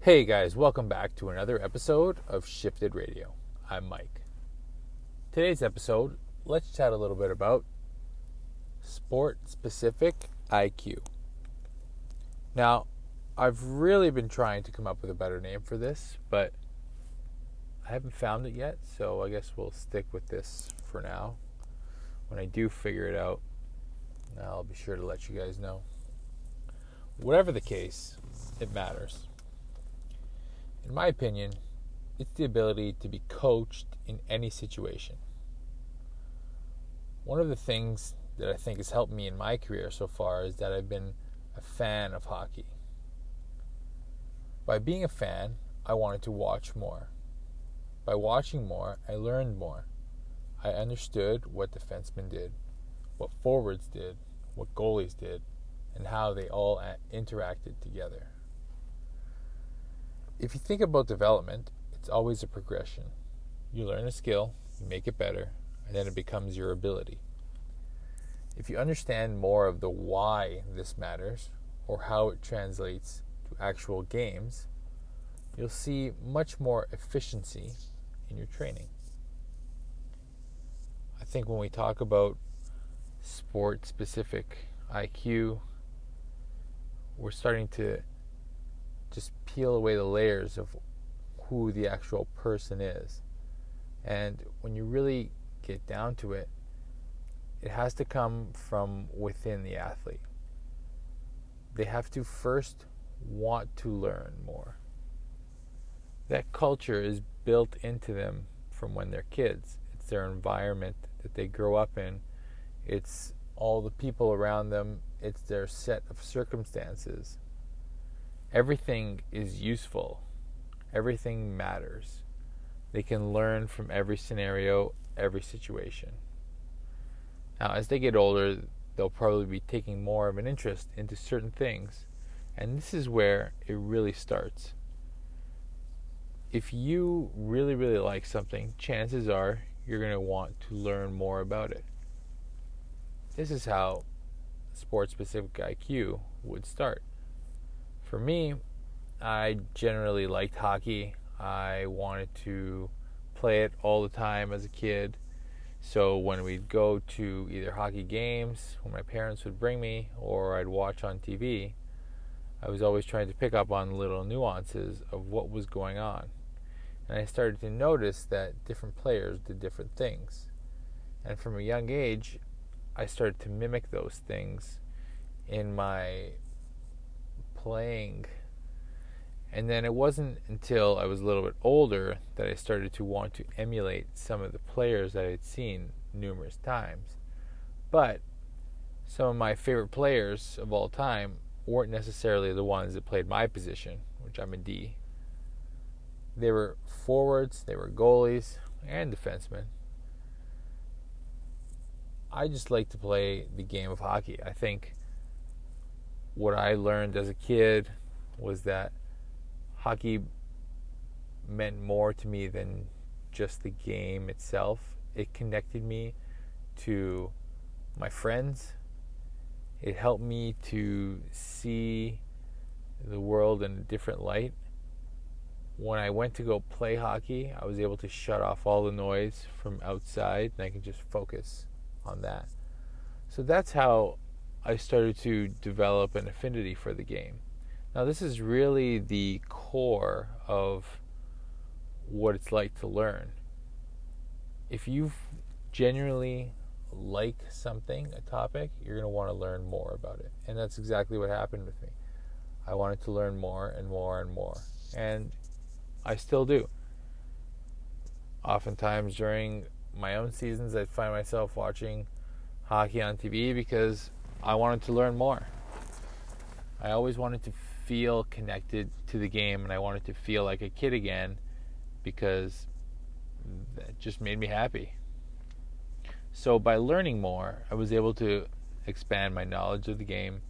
Hey guys, welcome back to another episode of Shifted Radio. I'm Mike. Today's episode, let's chat a little bit about sport specific IQ. Now, I've really been trying to come up with a better name for this, but I haven't found it yet, so I guess we'll stick with this for now. When I do figure it out, I'll be sure to let you guys know. Whatever the case, it matters in my opinion, it's the ability to be coached in any situation. One of the things that I think has helped me in my career so far is that I've been a fan of hockey. By being a fan, I wanted to watch more. By watching more, I learned more. I understood what defensemen did, what forwards did, what goalies did, and how they all interacted together if you think about development, it's always a progression. You learn a skill, you make it better, and then it becomes your ability. If you understand more of the why this matters or how it translates to actual games, you'll see much more efficiency in your training. I think when we talk about sport specific IQ, we're starting to just peel away the layers of who the actual person is. And when you really get down to it, it has to come from within the athlete. They have to first want to learn more. That culture is built into them from when they're kids. It's their environment that they grow up in. It's all the people around them. It's their set of circumstances everything is useful, everything matters. They can learn from every scenario, every situation. Now, as they get older, they'll probably be taking more of an interest into certain things, and this is where it really starts. If you really, really like something, chances are you're going to want to learn more about it. This is how sports specific IQ would start. For me, I generally liked hockey. I wanted to play it all the time as a kid. So when we'd go to either hockey games, when my parents would bring me, or I'd watch on TV, I was always trying to pick up on little nuances of what was going on. And I started to notice that different players did different things. And from a young age, I started to mimic those things in my playing. And then it wasn't until I was a little bit older that I started to want to emulate some of the players that I had seen numerous times. But some of my favorite players of all time weren't necessarily the ones that played my position, which I'm a D. They were forwards, they were goalies, and defensemen. I just like to play the game of hockey. I think what I learned as a kid was that hockey meant more to me than just the game itself. It connected me to my friends. It helped me to see the world in a different light. When I went to go play hockey, I was able to shut off all the noise from outside and I could just focus on that. So that's how I started to develop an affinity for the game. Now, this is really the core of what it's like to learn. If you genuinely like something, a topic, you're going to want to learn more about it. And that's exactly what happened with me. I wanted to learn more and more and more. And I still do. Oftentimes during my own seasons, I find myself watching hockey on TV because I wanted to learn more. I always wanted to feel connected to the game and I wanted to feel like a kid again because that just made me happy. So by learning more, I was able to expand my knowledge of the game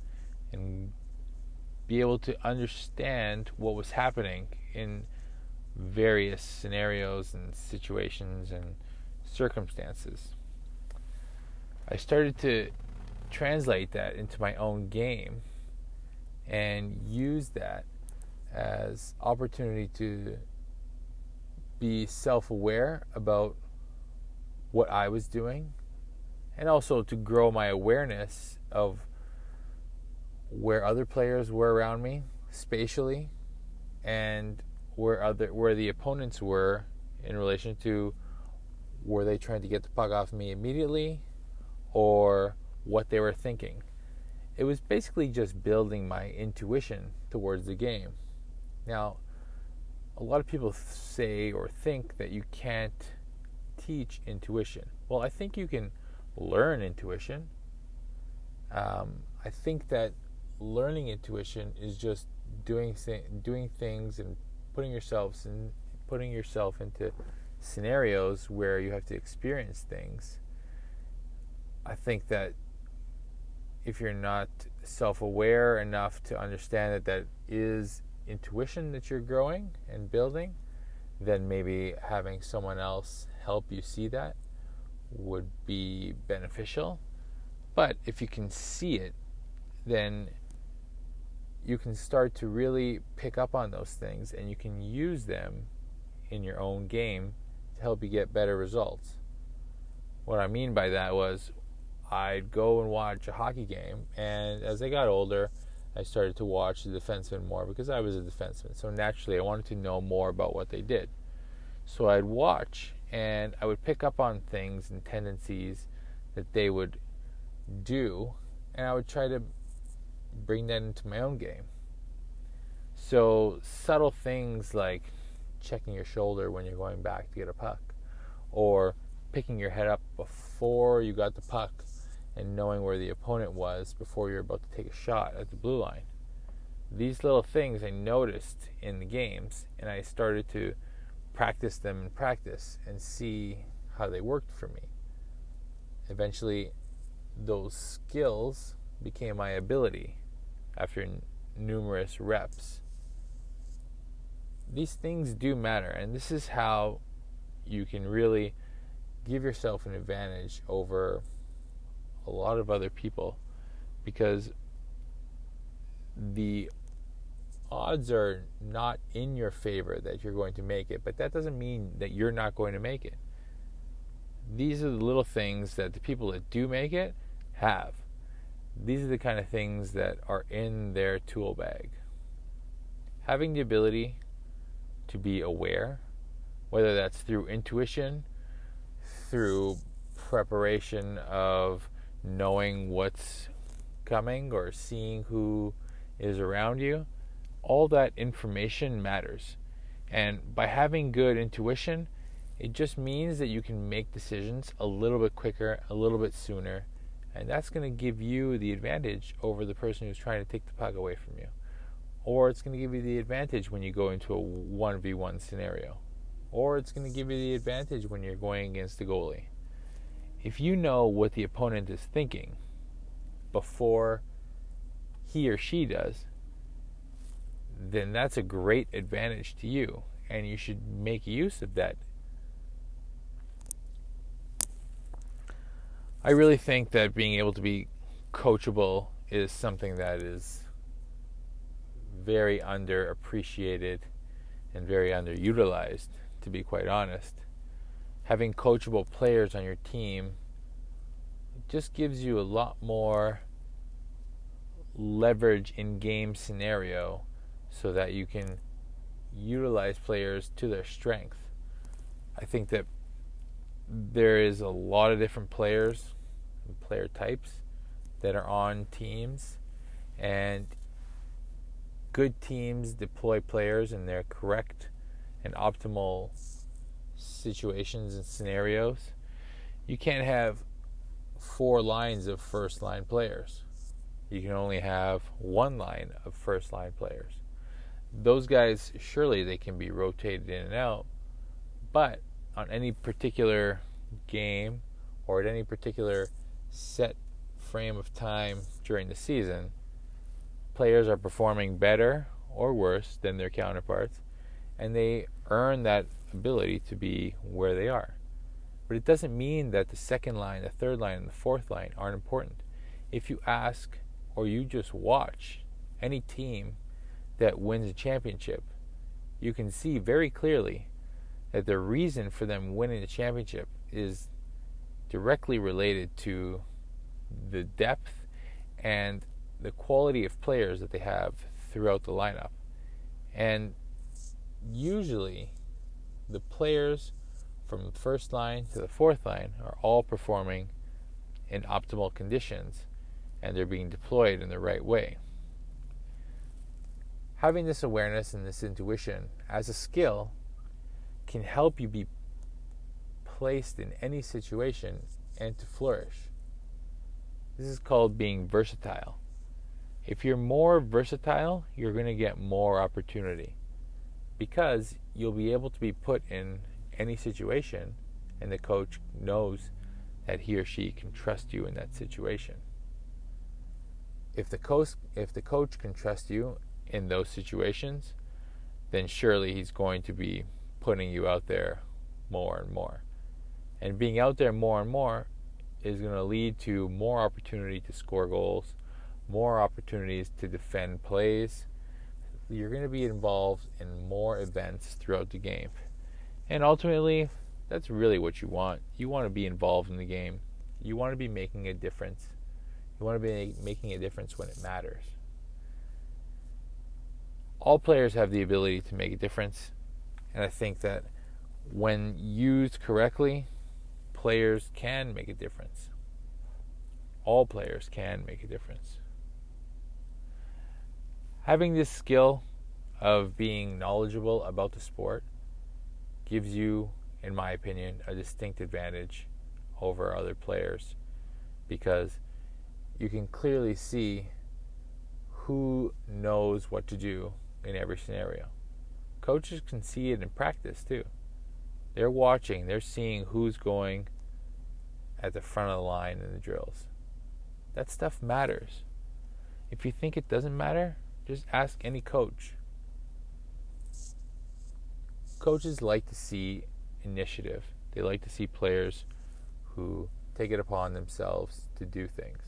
and be able to understand what was happening in various scenarios and situations and circumstances. I started to translate that into my own game and use that as opportunity to be self-aware about what I was doing and also to grow my awareness of where other players were around me spatially and where other where the opponents were in relation to were they trying to get the puck off me immediately or what they were thinking. It was basically just building my intuition towards the game. Now, a lot of people say or think that you can't teach intuition. Well, I think you can learn intuition. Um, I think that learning intuition is just doing doing things and putting yourselves in putting yourself into scenarios where you have to experience things. I think that if you're not self-aware enough to understand that that is intuition that you're growing and building, then maybe having someone else help you see that would be beneficial. But if you can see it, then you can start to really pick up on those things and you can use them in your own game to help you get better results. What I mean by that was I'd go and watch a hockey game, and as I got older, I started to watch the defensemen more because I was a defenseman. So naturally, I wanted to know more about what they did. So I'd watch and I would pick up on things and tendencies that they would do, and I would try to bring that into my own game. So subtle things like checking your shoulder when you're going back to get a puck, or picking your head up before you got the puck and knowing where the opponent was before you're about to take a shot at the blue line. These little things I noticed in the games, and I started to practice them and practice and see how they worked for me. Eventually, those skills became my ability after n- numerous reps. These things do matter, and this is how you can really give yourself an advantage over a lot of other people because the odds are not in your favor that you're going to make it, but that doesn't mean that you're not going to make it. These are the little things that the people that do make it have. These are the kind of things that are in their tool bag. Having the ability to be aware, whether that's through intuition, through preparation of knowing what's coming or seeing who is around you, all that information matters. And by having good intuition, it just means that you can make decisions a little bit quicker, a little bit sooner, and that's going to give you the advantage over the person who's trying to take the puck away from you. Or it's going to give you the advantage when you go into a 1v1 scenario. Or it's going to give you the advantage when you're going against the goalie. If you know what the opponent is thinking before he or she does, then that's a great advantage to you, and you should make use of that. I really think that being able to be coachable is something that is very underappreciated and very underutilized, to be quite honest. Having coachable players on your team just gives you a lot more leverage in game scenario so that you can utilize players to their strength. I think that there is a lot of different players and player types that are on teams and good teams deploy players in their correct and optimal situations and scenarios. You can't have four lines of first line players. You can only have one line of first line players those guys surely they can be rotated in and out, but on any particular game or at any particular set frame of time during the season, players are performing better or worse than their counterparts, and they earn that ability to be where they are. But it doesn't mean that the second line, the third line, and the fourth line aren't important. If you ask or you just watch any team that wins a championship, you can see very clearly that the reason for them winning the championship is directly related to the depth and the quality of players that they have throughout the lineup. And usually, the players from the first line to the fourth line are all performing in optimal conditions and they're being deployed in the right way. Having this awareness and this intuition as a skill can help you be placed in any situation and to flourish. This is called being versatile. If you're more versatile, you're going to get more opportunity because you'll be able to be put in any situation and the coach knows that he or she can trust you in that situation. If the coach if the coach can trust you in those situations, then surely he's going to be putting you out there more and more. And being out there more and more is going to lead to more opportunity to score goals, more opportunities to defend plays. You're going to be involved in more events throughout the game. And ultimately, that's really what you want. You want to be involved in the game. You want to be making a difference. You want to be making a difference when it matters. All players have the ability to make a difference. And I think that when used correctly, players can make a difference. All players can make a difference. Having this skill of being knowledgeable about the sport gives you, in my opinion, a distinct advantage over other players because you can clearly see who knows what to do in every scenario. Coaches can see it in practice too. They're watching, they're seeing who's going at the front of the line in the drills. That stuff matters. If you think it doesn't matter, just ask any coach coaches like to see initiative. They like to see players who take it upon themselves to do things.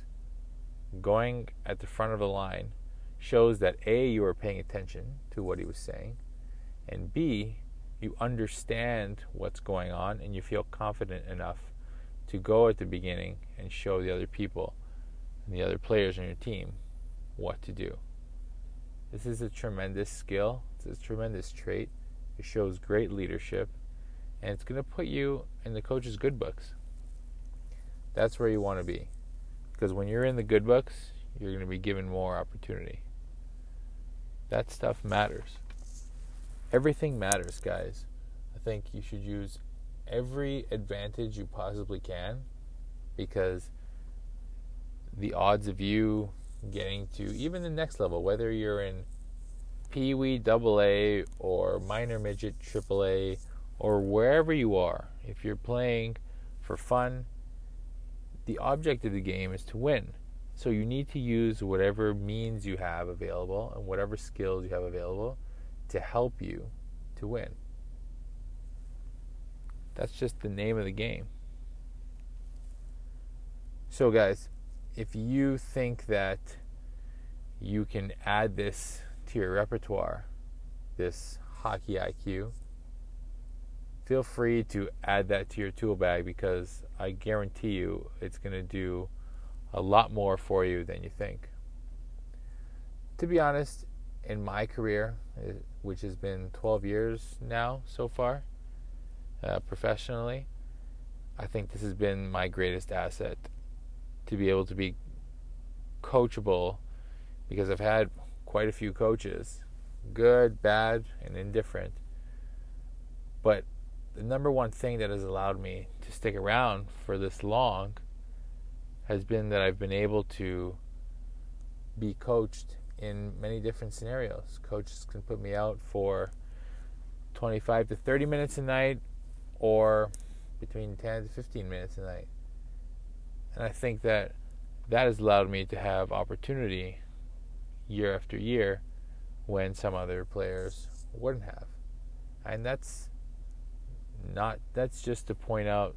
Going at the front of the line shows that A, you are paying attention to what he was saying, and B, you understand what's going on and you feel confident enough to go at the beginning and show the other people and the other players on your team what to do. This is a tremendous skill, it's a tremendous trait it shows great leadership, and it's going to put you in the coach's good books. That's where you want to be. Because when you're in the good books, you're going to be given more opportunity. That stuff matters. Everything matters, guys. I think you should use every advantage you possibly can because the odds of you getting to even the next level, whether you're in Pee Wee Double A or Minor Midget Triple A or wherever you are, if you're playing for fun, the object of the game is to win. So you need to use whatever means you have available and whatever skills you have available to help you to win. That's just the name of the game. So, guys, if you think that you can add this to your repertoire this hockey IQ, feel free to add that to your tool bag because I guarantee you it's going to do a lot more for you than you think. To be honest, in my career, eh, which has been 12 years now so far, uh, professionally, I think this has been my greatest asset to be able to be coachable because I've had quite a few coaches, good, bad, and indifferent. But the number one thing that has allowed me to stick around for this long has been that I've been able to be coached in many different scenarios. Coaches can put me out for 25 to 30 minutes a night or between 10 to 15 minutes a night. And I think that that has allowed me to have opportunity year after year when some other players wouldn't have. And that's not that's just to point out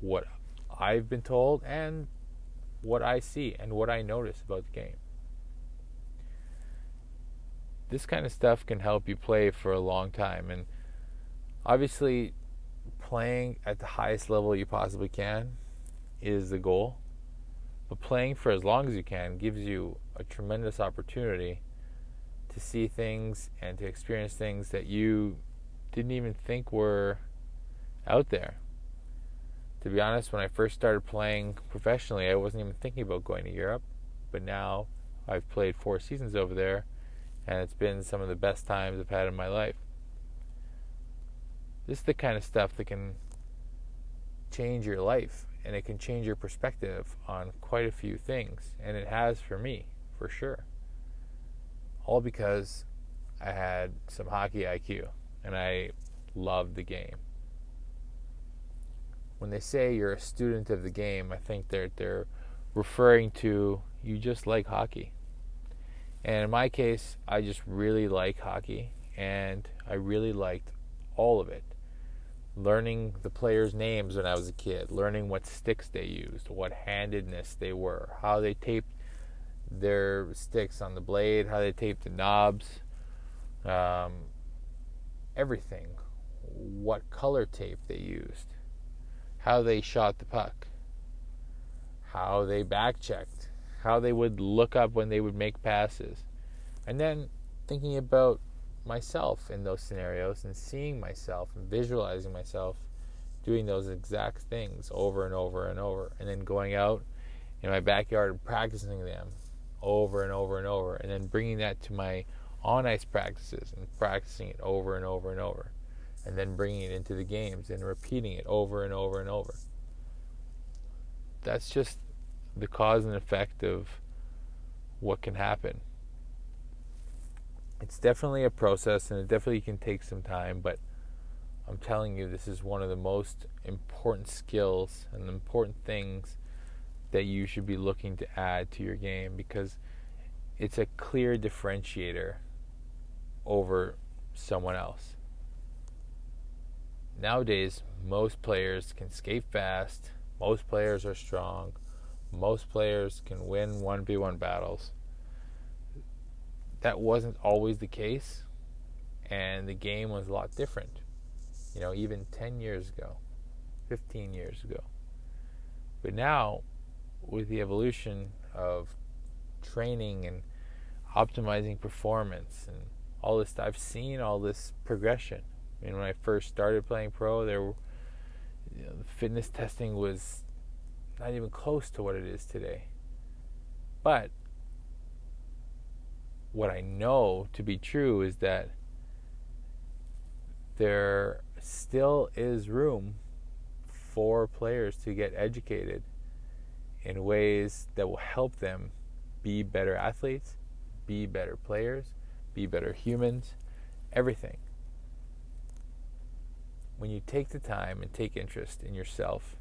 what I've been told and what I see and what I notice about the game. this kind of stuff can help you play for a long time. And obviously, playing at the highest level you possibly can is the goal. But playing for as long as you can gives you a tremendous opportunity to see things and to experience things that you didn't even think were out there. To be honest, when I first started playing professionally, I wasn't even thinking about going to Europe. But now I've played four seasons over there, and it's been some of the best times I've had in my life. This is the kind of stuff that can change your life and it can change your perspective on quite a few things. And it has for me, for sure. All because I had some hockey IQ and I loved the game. When they say you're a student of the game, I think they're they're referring to you just like hockey. And in my case, I just really like hockey and I really liked all of it. Learning the players' names when I was a kid, learning what sticks they used, what handedness they were, how they taped their sticks on the blade, how they taped the knobs, um, everything, what color tape they used, how they shot the puck, how they back checked, how they would look up when they would make passes. And then thinking about myself in those scenarios and seeing myself and visualizing myself doing those exact things over and over and over. And then going out in my backyard and practicing them over and over and over. And then bringing that to my on ice practices and practicing it over and over and over. And then bringing it into the games and repeating it over and over and over. That's just the cause and effect of what can happen. It's definitely a process and it definitely can take some time, but I'm telling you, this is one of the most important skills and important things that you should be looking to add to your game because it's a clear differentiator over someone else. Nowadays, most players can skate fast, most players are strong, most players can win 1v1 battles. That wasn't always the case, and the game was a lot different. You know, even 10 years ago, 15 years ago. But now, with the evolution of training and optimizing performance and all this, I've seen all this progression. I mean, when I first started playing pro, there were you know, the fitness testing was not even close to what it is today. But what I know to be true is that there still is room for players to get educated in ways that will help them be better athletes, be better players, be better humans, everything. When you take the time and take interest in yourself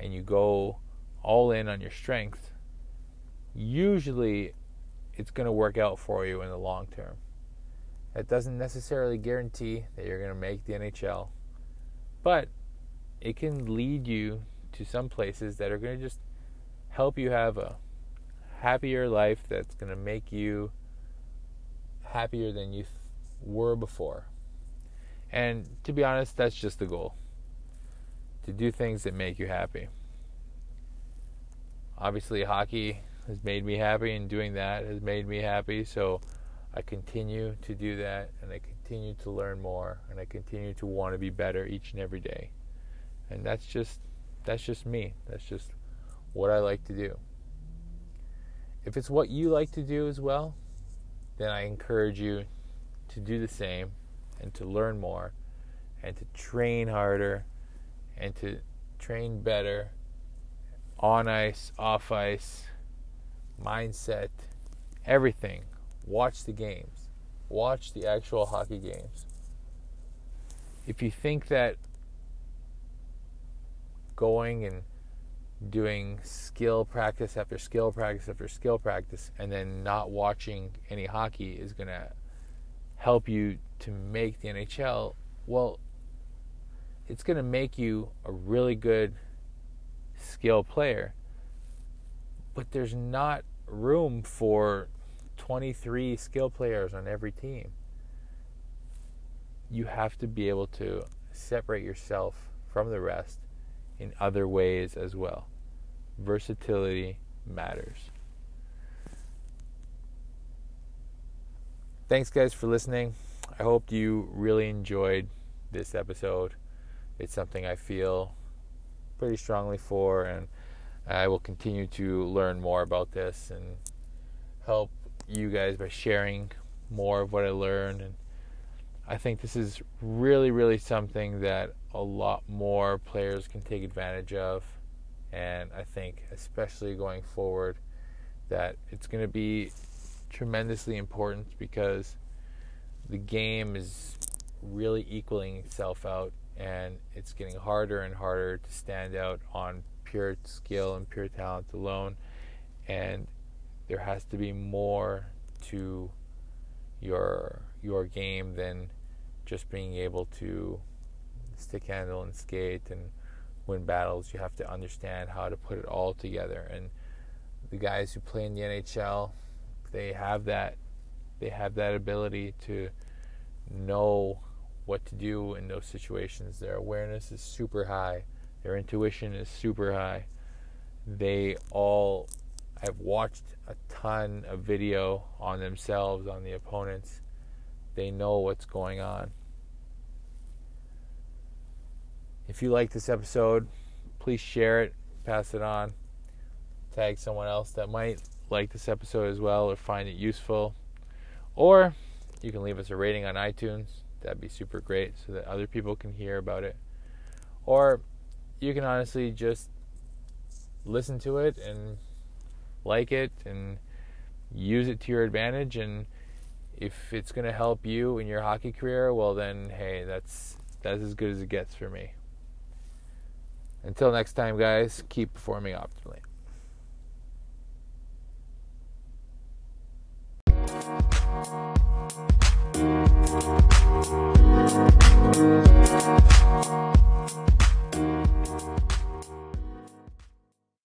and you go all in on your strength, usually it's going to work out for you in the long term. That doesn't necessarily guarantee that you're going to make the NHL, but it can lead you to some places that are going to just help you have a happier life that's going to make you happier than you th- were before. And to be honest, that's just the goal to do things that make you happy. Obviously, hockey has made me happy, and doing that has made me happy. So I continue to do that, and I continue to learn more, and I continue to want to be better each and every day. And that's just that's just me. That's just what I like to do. If it's what you like to do as well, then I encourage you to do the same and to learn more and to train harder and to train better on ice, off ice, mindset, everything. Watch the games. Watch the actual hockey games. If you think that going and doing skill practice after skill practice after skill practice and then not watching any hockey is going to help you to make the NHL, well, it's going to make you a really good skill player. But there's not room for 23 skill players on every team. You have to be able to separate yourself from the rest in other ways as well. Versatility matters. Thanks, guys, for listening. I hope you really enjoyed this episode. It's something I feel pretty strongly for, and I will continue to learn more about this and help you guys by sharing more of what I learned. And I think this is really, really something that a lot more players can take advantage of. And I think, especially going forward, that it's going to be tremendously important because the game is really equaling itself out and it's getting harder and harder to stand out on pure skill and pure talent alone and there has to be more to your your game than just being able to stick handle and skate and win battles you have to understand how to put it all together and the guys who play in the NHL they have that they have that ability to know what to do in those situations. Their awareness is super high. Their intuition is super high. They all have watched a ton of video on themselves, on the opponents. They know what's going on. If you like this episode, please share it, pass it on, tag someone else that might like this episode as well or find it useful. Or you can leave us a rating on iTunes. That'd be super great so that other people can hear about it. Or you can honestly just listen to it and like it and use it to your advantage and if it's going to help you in your hockey career well then hey that's that's as good as it gets for me until next time guys keep performing optimally Thank you.